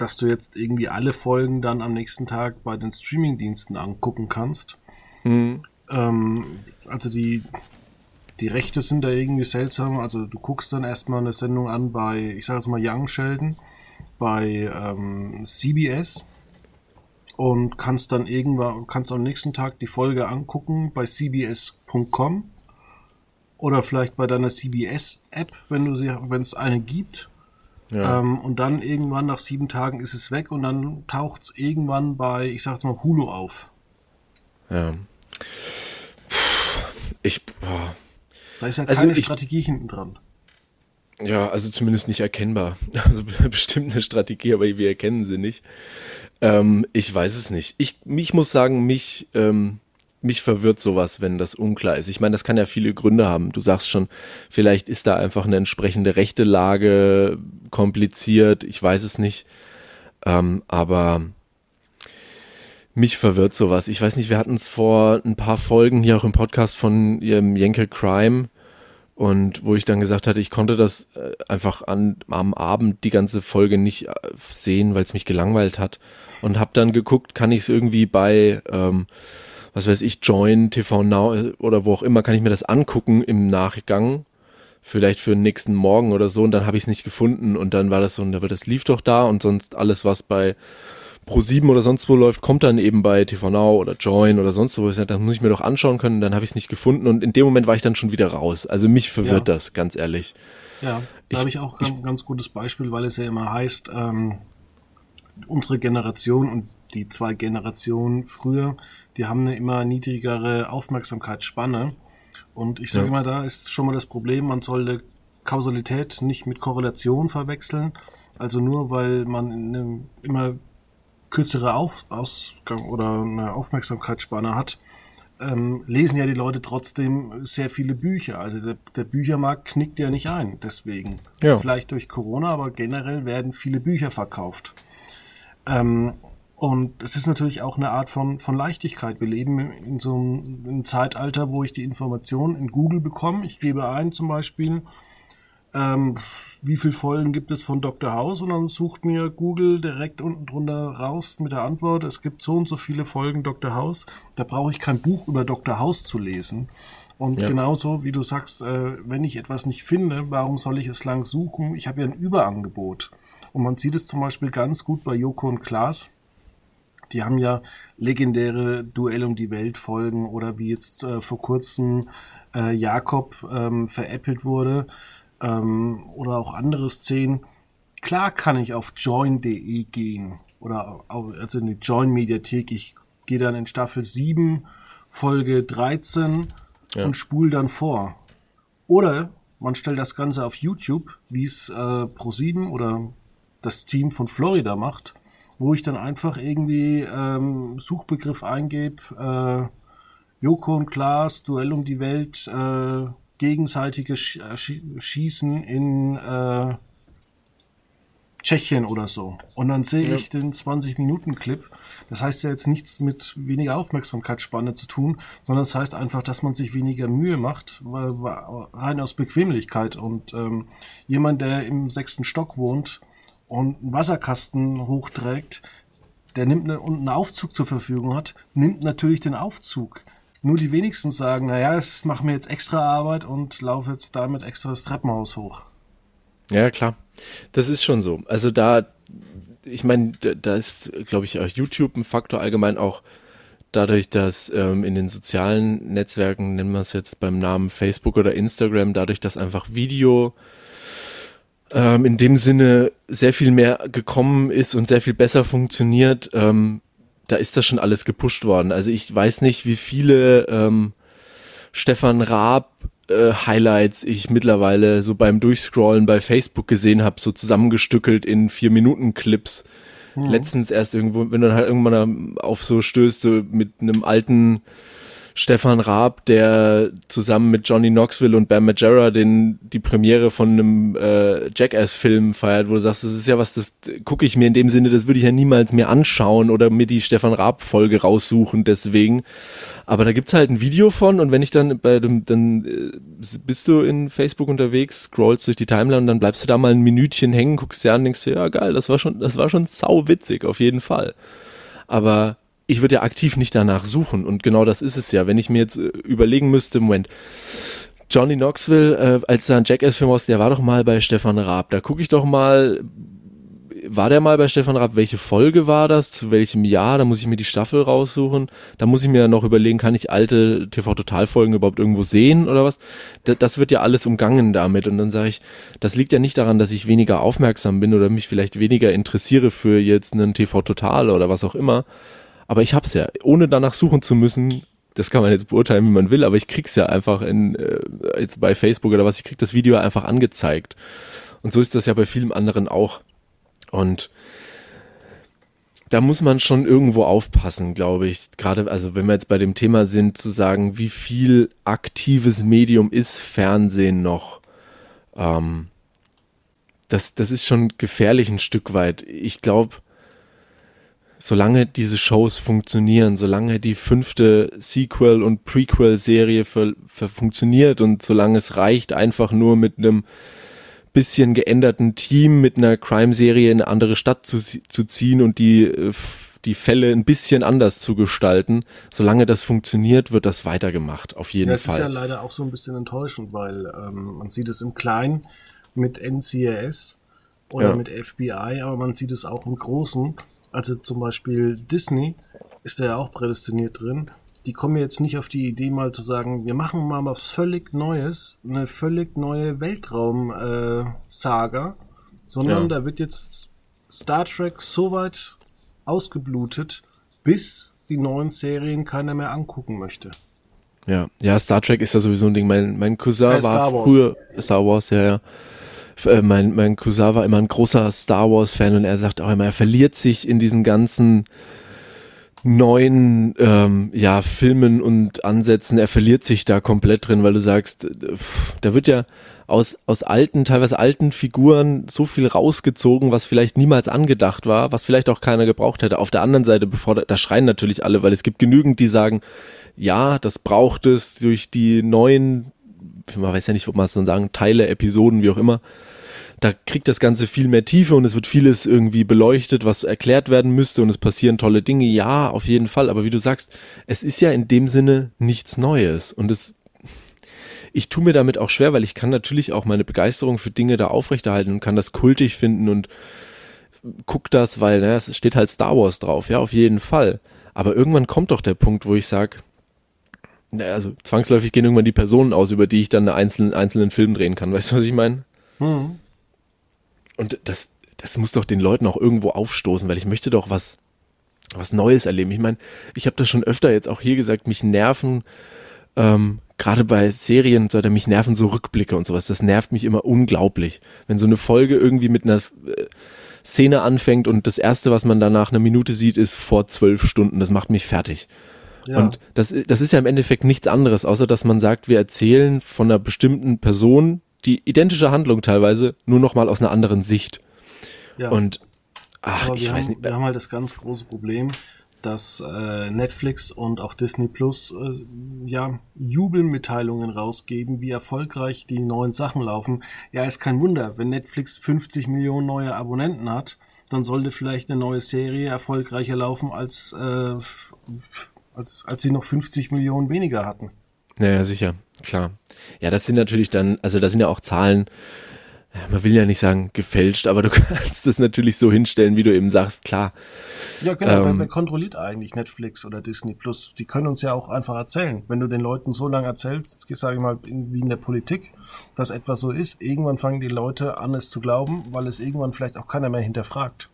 dass du jetzt irgendwie alle Folgen dann am nächsten Tag bei den Streamingdiensten angucken kannst. Mhm. Ähm, also die, Die Rechte sind da irgendwie seltsam. Also du guckst dann erstmal eine Sendung an bei, ich sage jetzt mal Young Sheldon, bei ähm, CBS und kannst dann irgendwann, kannst am nächsten Tag die Folge angucken bei cbs.com oder vielleicht bei deiner CBS-App, wenn du sie, wenn es eine gibt. Ja. Ähm, und dann irgendwann nach sieben Tagen ist es weg und dann taucht es irgendwann bei, ich sag jetzt mal, Hulu auf. Ja. Ich, boah. Da ist ja also keine ich, Strategie hinten dran. Ja, also zumindest nicht erkennbar. Also bestimmt eine Strategie, aber wir erkennen sie nicht. Ähm, ich weiß es nicht. Ich, ich muss sagen, mich, ähm, mich verwirrt sowas, wenn das unklar ist. Ich meine, das kann ja viele Gründe haben. Du sagst schon, vielleicht ist da einfach eine entsprechende rechte Lage kompliziert. Ich weiß es nicht. Ähm, aber mich verwirrt sowas. Ich weiß nicht, wir hatten es vor ein paar Folgen hier auch im Podcast von ihrem Jenke Crime und wo ich dann gesagt hatte, ich konnte das äh, einfach an, am Abend die ganze Folge nicht äh, sehen, weil es mich gelangweilt hat und habe dann geguckt, kann ich es irgendwie bei ähm, was weiß ich, Join, TV Now äh, oder wo auch immer, kann ich mir das angucken im Nachgang. Vielleicht für den nächsten Morgen oder so. Und dann habe ich es nicht gefunden. Und dann war das so, aber das lief doch da und sonst alles, was bei Pro7 oder sonst wo läuft, kommt dann eben bei TV Now oder Join oder sonst wo. Ich sage, das muss ich mir doch anschauen können. Dann habe ich es nicht gefunden. Und in dem Moment war ich dann schon wieder raus. Also mich verwirrt ja. das, ganz ehrlich. Ja, da habe ich auch ein ganz gutes Beispiel, weil es ja immer heißt, ähm, unsere Generation und die zwei Generationen früher, die haben eine immer niedrigere Aufmerksamkeitsspanne. Und ich sage ja. mal, da ist schon mal das Problem, man sollte Kausalität nicht mit Korrelation verwechseln. Also nur weil man eine immer kürzere Auf Ausgang oder eine Aufmerksamkeitsspanne hat, ähm, lesen ja die Leute trotzdem sehr viele Bücher. Also der, der Büchermarkt knickt ja nicht ein, deswegen. Ja. Vielleicht durch Corona, aber generell werden viele Bücher verkauft. Ähm, und es ist natürlich auch eine Art von, von Leichtigkeit. Wir leben in so einem, einem Zeitalter, wo ich die Informationen in Google bekomme. Ich gebe ein zum Beispiel, ähm, wie viele Folgen gibt es von Dr. House und dann sucht mir Google direkt unten drunter raus mit der Antwort, es gibt so und so viele Folgen Dr. House. Da brauche ich kein Buch über Dr. House zu lesen. Und ja. genauso, wie du sagst, äh, wenn ich etwas nicht finde, warum soll ich es lang suchen? Ich habe ja ein Überangebot. Und man sieht es zum Beispiel ganz gut bei Joko und Klaas. Die haben ja legendäre Duell um die Welt Folgen oder wie jetzt äh, vor kurzem äh, Jakob ähm, veräppelt wurde ähm, oder auch andere Szenen. Klar kann ich auf join.de gehen oder also in die Join Mediathek. Ich gehe dann in Staffel 7, Folge 13 ja. und spule dann vor. Oder man stellt das Ganze auf YouTube, wie es äh, Pro7 oder das Team von Florida macht wo ich dann einfach irgendwie ähm, Suchbegriff eingebe, äh, Joko und Klaas, Duell um die Welt, äh, gegenseitiges Sch äh, Schießen in äh, Tschechien oder so. Und dann sehe ja. ich den 20-Minuten-Clip. Das heißt ja jetzt nichts mit weniger Aufmerksamkeitsspanne zu tun, sondern das heißt einfach, dass man sich weniger Mühe macht, weil, rein aus Bequemlichkeit. Und ähm, jemand, der im sechsten Stock wohnt, und einen Wasserkasten hochträgt, der nimmt eine, und einen Aufzug zur Verfügung hat, nimmt natürlich den Aufzug. Nur die wenigsten sagen, naja, es macht mir jetzt extra Arbeit und laufe jetzt damit extra das Treppenhaus hoch. Ja, klar. Das ist schon so. Also da, ich meine, da, da ist, glaube ich, auch YouTube ein Faktor allgemein auch dadurch, dass ähm, in den sozialen Netzwerken, nennen wir es jetzt beim Namen Facebook oder Instagram, dadurch, dass einfach Video ähm, in dem Sinne sehr viel mehr gekommen ist und sehr viel besser funktioniert, ähm, da ist das schon alles gepusht worden. Also ich weiß nicht, wie viele ähm, Stefan Raab äh, Highlights ich mittlerweile so beim Durchscrollen bei Facebook gesehen habe, so zusammengestückelt in vier Minuten Clips. Mhm. Letztens erst irgendwo, wenn du halt irgendwann auf so stößt, so mit einem alten Stefan Raab, der zusammen mit Johnny Knoxville und Bam Majera den, die Premiere von einem äh, Jackass-Film feiert, wo du sagst, das ist ja was, das gucke ich mir in dem Sinne, das würde ich ja niemals mir anschauen oder mir die Stefan Raab-Folge raussuchen, deswegen. Aber da gibt's halt ein Video von und wenn ich dann bei dem, dann äh, bist du in Facebook unterwegs, scrollst durch die Timeline und dann bleibst du da mal ein Minütchen hängen, guckst dir an, denkst dir, ja geil, das war schon, das war schon sau witzig, auf jeden Fall. Aber ich würde ja aktiv nicht danach suchen. Und genau das ist es ja. Wenn ich mir jetzt äh, überlegen müsste, Moment, Johnny Knoxville, äh, als da ein Jackass-Film raus, der war doch mal bei Stefan Raab. Da gucke ich doch mal, war der mal bei Stefan Raab? Welche Folge war das? Zu welchem Jahr? Da muss ich mir die Staffel raussuchen. Da muss ich mir noch überlegen, kann ich alte TV-Total-Folgen überhaupt irgendwo sehen oder was? Das, das wird ja alles umgangen damit. Und dann sage ich, das liegt ja nicht daran, dass ich weniger aufmerksam bin oder mich vielleicht weniger interessiere für jetzt einen TV-Total oder was auch immer. Aber ich hab's ja, ohne danach suchen zu müssen. Das kann man jetzt beurteilen, wie man will, aber ich krieg's ja einfach in, äh, jetzt bei Facebook oder was, ich krieg das Video einfach angezeigt. Und so ist das ja bei vielen anderen auch. Und da muss man schon irgendwo aufpassen, glaube ich. Gerade, also wenn wir jetzt bei dem Thema sind, zu sagen, wie viel aktives Medium ist Fernsehen noch? Ähm, das, das ist schon gefährlich ein Stück weit. Ich glaube, solange diese Shows funktionieren, solange die fünfte Sequel- und Prequel-Serie für, für funktioniert und solange es reicht, einfach nur mit einem bisschen geänderten Team mit einer Crime-Serie in eine andere Stadt zu, zu ziehen und die, äh, die Fälle ein bisschen anders zu gestalten. Solange das funktioniert, wird das weitergemacht, auf jeden ja, Fall. Das ist ja leider auch so ein bisschen enttäuschend, weil ähm, man sieht es im Kleinen mit NCIS oder ja. mit FBI, aber man sieht es auch im Großen. Also zum Beispiel Disney ist da ja auch prädestiniert drin die kommen jetzt nicht auf die Idee, mal zu sagen, wir machen mal was völlig Neues, eine völlig neue Weltraum-Saga, äh, sondern ja. da wird jetzt Star Trek so weit ausgeblutet, bis die neuen Serien keiner mehr angucken möchte. Ja, ja, Star Trek ist ja sowieso ein Ding. Mein, mein Cousin äh, war früher Star Wars, ja, ja. Äh, mein, mein Cousin war immer ein großer Star Wars Fan und er sagt auch immer, er verliert sich in diesen ganzen neuen ähm, ja, Filmen und Ansätzen, er verliert sich da komplett drin, weil du sagst, pff, da wird ja aus, aus alten, teilweise alten Figuren so viel rausgezogen, was vielleicht niemals angedacht war, was vielleicht auch keiner gebraucht hätte. Auf der anderen Seite, bevor da schreien natürlich alle, weil es gibt genügend, die sagen, ja, das braucht es durch die neuen, man weiß ja nicht, ob man es so sagen, Teile, Episoden, wie auch immer, da kriegt das Ganze viel mehr Tiefe und es wird vieles irgendwie beleuchtet, was erklärt werden müsste und es passieren tolle Dinge. Ja, auf jeden Fall. Aber wie du sagst, es ist ja in dem Sinne nichts Neues und es ich tue mir damit auch schwer, weil ich kann natürlich auch meine Begeisterung für Dinge da aufrechterhalten und kann das kultig finden und guck das, weil naja, es steht halt Star Wars drauf, ja, auf jeden Fall. Aber irgendwann kommt doch der Punkt, wo ich sag, naja, also zwangsläufig gehen irgendwann die Personen aus, über die ich dann einen einzelnen, einzelnen Film drehen kann. Weißt du, was ich meine? Hm. Und das, das muss doch den Leuten auch irgendwo aufstoßen, weil ich möchte doch was, was Neues erleben. Ich meine, ich habe das schon öfter jetzt auch hier gesagt, mich nerven, ähm, gerade bei Serien, so, mich nerven so Rückblicke und sowas. Das nervt mich immer unglaublich. Wenn so eine Folge irgendwie mit einer äh, Szene anfängt und das erste, was man danach eine Minute sieht, ist vor zwölf Stunden. Das macht mich fertig. Ja. Und das, das ist ja im Endeffekt nichts anderes, außer dass man sagt, wir erzählen von einer bestimmten Person die identische Handlung teilweise, nur noch mal aus einer anderen Sicht. Ja. Und ach, ich weiß nicht. Wir haben halt das ganz große Problem, dass äh, Netflix und auch Disney Plus äh, ja Jubelmitteilungen rausgeben, wie erfolgreich die neuen Sachen laufen. Ja, ist kein Wunder, wenn Netflix 50 Millionen neue Abonnenten hat, dann sollte vielleicht eine neue Serie erfolgreicher laufen als äh, als, als sie noch 50 Millionen weniger hatten. Naja, sicher, klar. Ja, das sind natürlich dann, also da sind ja auch Zahlen, man will ja nicht sagen gefälscht, aber du kannst es natürlich so hinstellen, wie du eben sagst, klar. Ja, genau, ähm, wer, kontrolliert eigentlich Netflix oder Disney Plus? Die können uns ja auch einfach erzählen. Wenn du den Leuten so lange erzählst, sage ich mal, wie in der Politik, dass etwas so ist, irgendwann fangen die Leute an, es zu glauben, weil es irgendwann vielleicht auch keiner mehr hinterfragt.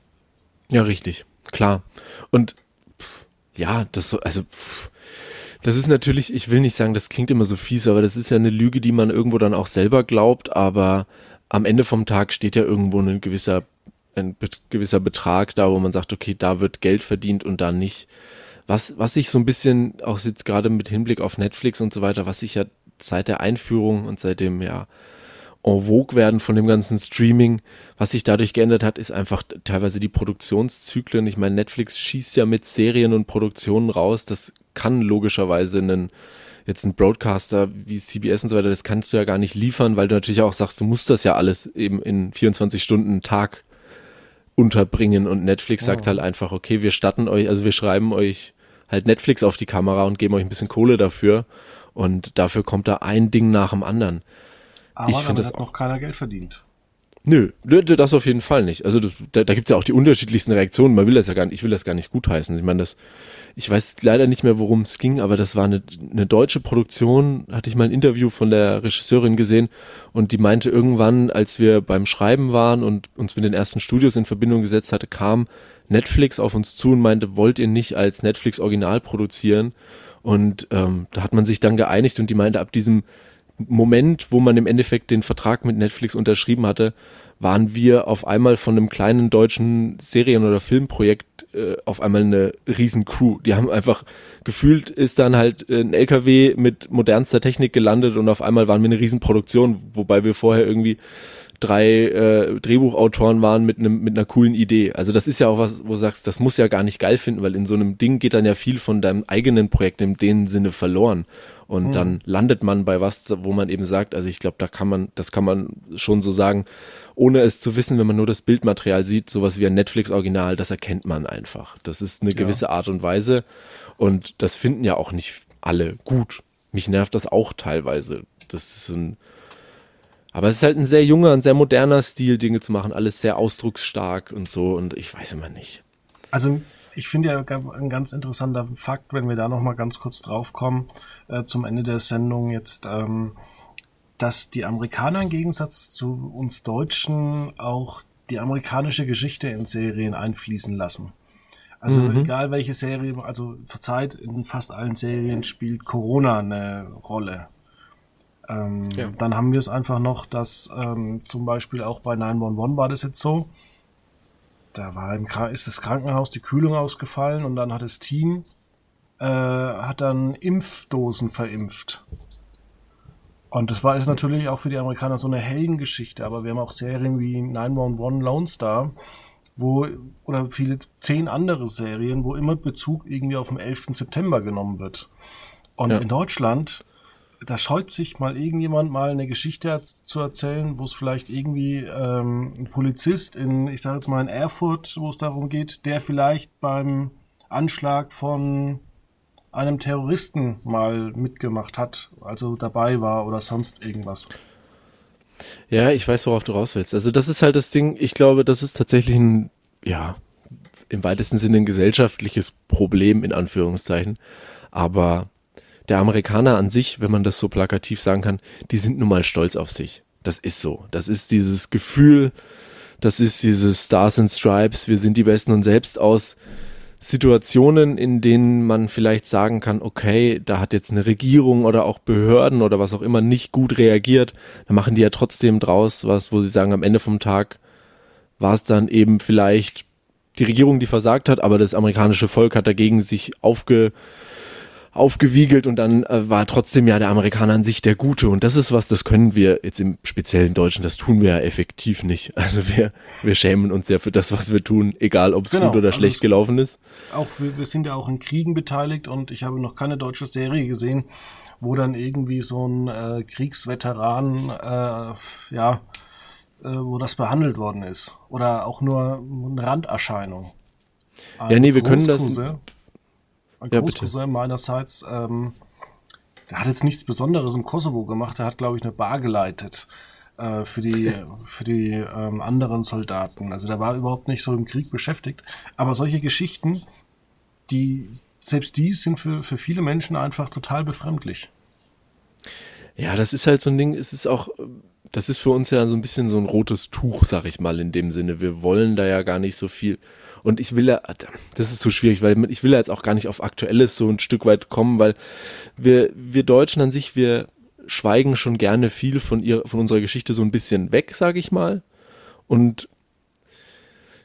Ja, richtig, klar. Und ja, das so, also pff, das ist natürlich, ich will nicht sagen, das klingt immer so fies, aber das ist ja eine Lüge, die man irgendwo dann auch selber glaubt, aber am Ende vom Tag steht ja irgendwo ein gewisser, ein gewisser Betrag da, wo man sagt, okay, da wird Geld verdient und da nicht. Was, was ich so ein bisschen auch jetzt gerade mit Hinblick auf Netflix und so weiter, was sich ja seit der Einführung und seit dem, ja, en vogue werden von dem ganzen Streaming. Was sich dadurch geändert hat, ist einfach teilweise die Produktionszyklen. Ich meine, Netflix schießt ja mit Serien und Produktionen raus. Das kann logischerweise einen jetzt ein Broadcaster wie CBS und so weiter, das kannst du ja gar nicht liefern, weil du natürlich auch sagst, du musst das ja alles eben in 24 Stunden Tag unterbringen und Netflix sagt halt einfach, okay, wir statten euch, also wir schreiben euch halt Netflix auf die Kamera und geben euch ein bisschen Kohle dafür Und dafür kommt da ein Ding nach dem anderen. Aber ich finde, das hat noch keiner Geld verdient. Nö, das auf jeden Fall nicht. Also das, da, da gibt es ja auch die unterschiedlichsten Reaktionen. Man will das ja gar nicht, ich will das gar nicht gutheißen. Ich meine, das, ich weiß leider nicht mehr, worum es ging, aber das war eine, eine deutsche Produktion. Hatte ich mal ein Interview von der Regisseurin gesehen und die meinte irgendwann, als wir beim Schreiben waren und uns mit den ersten Studios in Verbindung gesetzt hatte, kam Netflix auf uns zu und meinte, wollt ihr nicht als Netflix Original produzieren? Und ähm, da hat man sich dann geeinigt und die meinte, ab diesem Moment, wo man im Endeffekt den Vertrag mit Netflix unterschrieben hatte, waren wir auf einmal von einem kleinen deutschen Serien- oder Filmprojekt äh, auf einmal eine riesen Crew. Die haben einfach gefühlt ist dann halt ein LKW mit modernster Technik gelandet und auf einmal waren wir eine Riesenproduktion, wobei wir vorher irgendwie drei äh, Drehbuchautoren waren mit einem mit einer coolen Idee. Also das ist ja auch was, wo du sagst, das muss ja gar nicht geil finden, weil in so einem Ding geht dann ja viel von deinem eigenen Projekt in dem Sinne verloren. Und mhm. dann landet man bei was, wo man eben sagt, also ich glaube, da kann man, das kann man schon so sagen, ohne es zu wissen, wenn man nur das Bildmaterial sieht, sowas wie ein Netflix-Original, das erkennt man einfach. Das ist eine gewisse ja. Art und Weise. Und das finden ja auch nicht alle gut. Mich nervt das auch teilweise. Das ist ein, aber es ist halt ein sehr junger, ein sehr moderner Stil, Dinge zu machen, alles sehr ausdrucksstark und so und ich weiß immer nicht. Also ich finde ja ein ganz interessanter Fakt, wenn wir da nochmal ganz kurz draufkommen, äh, zum Ende der Sendung jetzt, ähm, dass die Amerikaner im Gegensatz zu uns Deutschen auch die amerikanische Geschichte in Serien einfließen lassen. Also mhm. egal welche Serie, also zurzeit in fast allen Serien spielt Corona eine Rolle. Ähm, ja. Dann haben wir es einfach noch, dass ähm, zum Beispiel auch bei 911 war das jetzt so. Da war im ist das Krankenhaus die Kühlung ausgefallen und dann hat das Team äh, hat dann Impfdosen verimpft. Und das war ist natürlich auch für die Amerikaner so eine Heldengeschichte, aber wir haben auch Serien wie 911 Lone Star, wo, oder viele, zehn andere Serien, wo immer Bezug irgendwie auf den 11. September genommen wird. Und ja. in Deutschland da scheut sich mal irgendjemand mal eine Geschichte zu erzählen, wo es vielleicht irgendwie ähm, ein Polizist in, ich sage jetzt mal in Erfurt, wo es darum geht, der vielleicht beim Anschlag von einem Terroristen mal mitgemacht hat, also dabei war oder sonst irgendwas. Ja, ich weiß, worauf du raus willst. Also das ist halt das Ding, ich glaube, das ist tatsächlich ein, ja, im weitesten Sinne ein gesellschaftliches Problem, in Anführungszeichen. Aber der Amerikaner an sich, wenn man das so plakativ sagen kann, die sind nun mal stolz auf sich. Das ist so. Das ist dieses Gefühl, das ist dieses Stars and Stripes, wir sind die Besten und selbst aus Situationen, in denen man vielleicht sagen kann, okay, da hat jetzt eine Regierung oder auch Behörden oder was auch immer nicht gut reagiert, dann machen die ja trotzdem draus was, wo sie sagen, am Ende vom Tag war es dann eben vielleicht die Regierung, die versagt hat, aber das amerikanische Volk hat dagegen sich aufge, aufgewiegelt und dann äh, war trotzdem ja der Amerikaner an sich der Gute. Und das ist was, das können wir jetzt im speziellen Deutschen, das tun wir ja effektiv nicht. Also wir, wir schämen uns ja für das, was wir tun, egal ob es genau, gut oder also schlecht gelaufen ist. Auch wir, wir sind ja auch in Kriegen beteiligt und ich habe noch keine deutsche Serie gesehen, wo dann irgendwie so ein äh, Kriegsveteran, äh, ja, äh, wo das behandelt worden ist. Oder auch nur eine Randerscheinung. ja, nee, wir können das ein ja, Großcousin meinerseits, ähm, der hat jetzt nichts Besonderes im Kosovo gemacht, der hat, glaube ich, eine Bar geleitet äh, für die, für die ähm, anderen Soldaten. Also der war überhaupt nicht so im Krieg beschäftigt. Aber solche Geschichten, die, selbst die sind für, für viele Menschen einfach total befremdlich. Ja, das ist halt so ein Ding, es ist auch, das ist für uns ja so ein bisschen so ein rotes Tuch, sag ich mal, in dem Sinne. Wir wollen da ja gar nicht so viel und ich will ja, das ist so schwierig, weil ich will ja jetzt auch gar nicht auf Aktuelles so ein Stück weit kommen, weil wir, wir Deutschen an sich, wir schweigen schon gerne viel von ihr, von unserer Geschichte so ein bisschen weg, sage ich mal. Und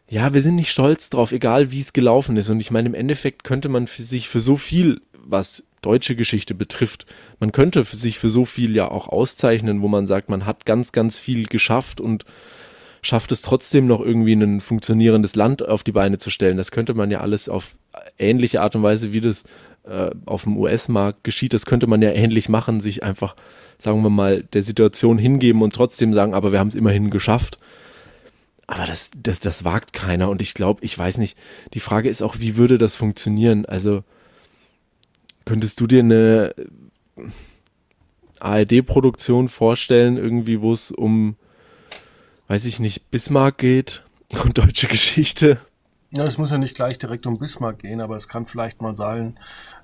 ja, wir sind nicht stolz drauf, egal wie es gelaufen ist. Und ich meine, im Endeffekt könnte man für sich für so viel, was deutsche Geschichte betrifft, man könnte für sich für so viel ja auch auszeichnen, wo man sagt, man hat ganz, ganz viel geschafft und schafft es trotzdem noch irgendwie ein funktionierendes Land auf die Beine zu stellen. Das könnte man ja alles auf ähnliche Art und Weise, wie das äh, auf dem US-Markt geschieht, das könnte man ja ähnlich machen, sich einfach, sagen wir mal, der Situation hingeben und trotzdem sagen, aber wir haben es immerhin geschafft. Aber das, das, das wagt keiner und ich glaube, ich weiß nicht, die Frage ist auch, wie würde das funktionieren? Also, könntest du dir eine, ARD-Produktion vorstellen, irgendwie, wo es um, weiß ich nicht, Bismarck geht und deutsche Geschichte. Ja, es muss ja nicht gleich direkt um Bismarck gehen, aber es kann vielleicht mal sein,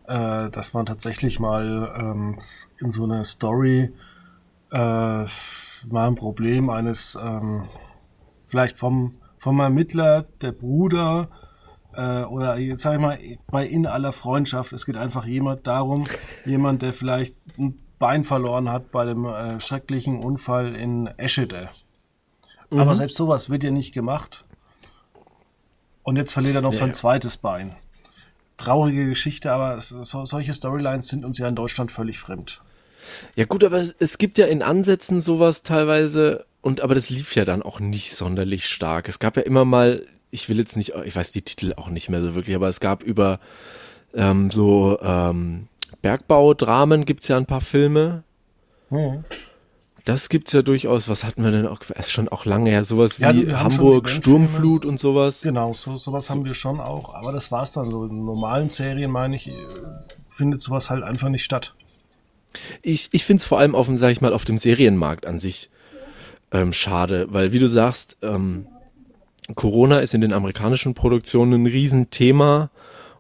äh, dass man tatsächlich mal ähm, in so eine Story äh, mal ein Problem eines ähm, vielleicht vom vom Ermittler, der Bruder äh, oder jetzt sag ich mal bei in aller Freundschaft. Es geht einfach jemand darum, jemand, der vielleicht ein Bein verloren hat bei dem äh, schrecklichen Unfall in Eschede. Mhm. Aber selbst sowas wird ja nicht gemacht. Und jetzt verliert er noch ja. sein zweites Bein. Traurige Geschichte, aber so, solche Storylines sind uns ja in Deutschland völlig fremd. Ja gut, aber es, es gibt ja in Ansätzen sowas teilweise und aber das lief ja dann auch nicht sonderlich stark. Es gab ja immer mal, ich will jetzt nicht, ich weiß die Titel auch nicht mehr so wirklich, aber es gab über ähm, so ähm, Bergbaudramen gibt's ja ein paar Filme. Mhm. Das gibt's ja durchaus. Was hatten wir denn auch? Ist schon auch lange her. Sowas ja, wie Hamburg Sturmflut und sowas. Genau, so sowas so. haben wir schon auch. Aber das war's dann so. In normalen Serien meine ich, findet sowas halt einfach nicht statt. Ich ich find's vor allem auf dem, sag ich mal, auf dem Serienmarkt an sich ähm, schade, weil wie du sagst, ähm, Corona ist in den amerikanischen Produktionen ein Riesenthema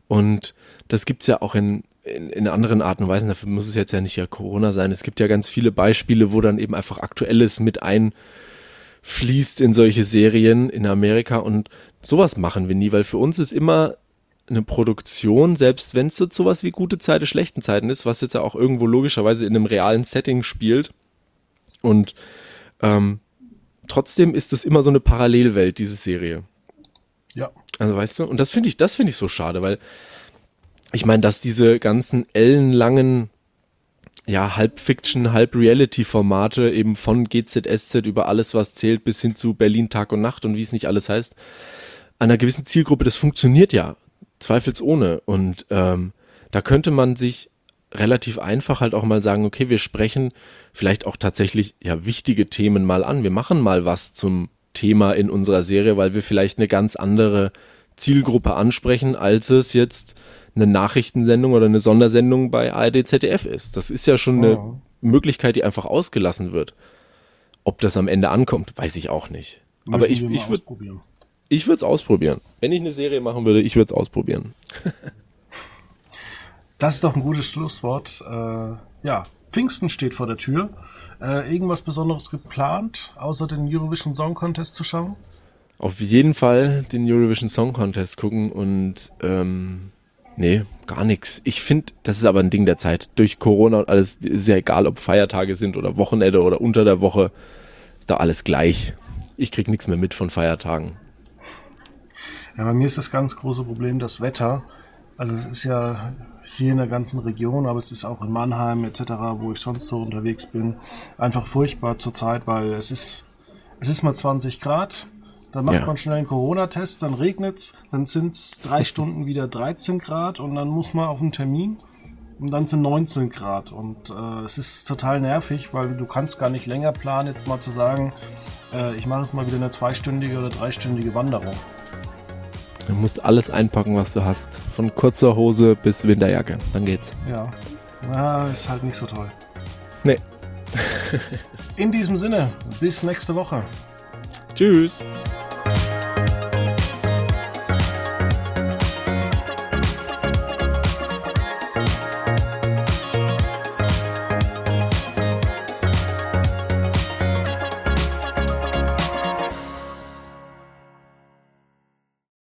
und das gibt's ja auch in in, in anderen Arten und Weisen, dafür muss es jetzt ja nicht ja Corona sein. Es gibt ja ganz viele Beispiele, wo dann eben einfach Aktuelles mit einfließt in solche Serien in Amerika und sowas machen wir nie, weil für uns ist immer eine Produktion, selbst wenn es so sowas wie gute Zeiten, schlechten Zeiten ist, was jetzt ja auch irgendwo logischerweise in einem realen Setting spielt und ähm, trotzdem ist es immer so eine Parallelwelt, diese Serie. Ja. Also weißt du, und das finde ich, das finde ich so schade, weil ich meine, dass diese ganzen ellenlangen, ja, halb Fiction, halb Reality-Formate eben von GZSZ über alles, was zählt, bis hin zu Berlin Tag und Nacht und wie es nicht alles heißt, einer gewissen Zielgruppe, das funktioniert ja, zweifelsohne. Und ähm, da könnte man sich relativ einfach halt auch mal sagen, okay, wir sprechen vielleicht auch tatsächlich ja wichtige Themen mal an. Wir machen mal was zum Thema in unserer Serie, weil wir vielleicht eine ganz andere Zielgruppe ansprechen, als es jetzt eine Nachrichtensendung oder eine Sondersendung bei ARD ZDF ist. Das ist ja schon eine oh. Möglichkeit, die einfach ausgelassen wird. Ob das am Ende ankommt, weiß ich auch nicht. Müssen Aber ich, ich würde ich würde es ausprobieren. Wenn ich eine Serie machen würde, ich würde es ausprobieren. das ist doch ein gutes Schlusswort. Äh, ja, Pfingsten steht vor der Tür. Äh, irgendwas Besonderes geplant, außer den Eurovision Song Contest zu schauen? Auf jeden Fall den Eurovision Song Contest gucken und ähm, Nee, gar nichts. Ich finde, das ist aber ein Ding der Zeit. Durch Corona und alles ist ja egal, ob Feiertage sind oder Wochenende oder unter der Woche. Ist da alles gleich. Ich krieg nichts mehr mit von Feiertagen. Ja, bei mir ist das ganz große Problem das Wetter. Also es ist ja hier in der ganzen Region, aber es ist auch in Mannheim etc., wo ich sonst so unterwegs bin, einfach furchtbar zurzeit, weil es ist, es ist mal 20 Grad, dann macht ja. man schnell einen Corona-Test, dann regnet's, dann sind es drei Stunden wieder 13 Grad und dann muss man auf einen Termin und dann sind 19 Grad. Und äh, es ist total nervig, weil du kannst gar nicht länger planen, jetzt mal zu sagen, äh, ich mache jetzt mal wieder eine zweistündige oder dreistündige Wanderung. Du musst alles einpacken, was du hast. Von kurzer Hose bis Winterjacke. Dann geht's. Ja. Na, ist halt nicht so toll. Nee. In diesem Sinne, bis nächste Woche. Tschüss.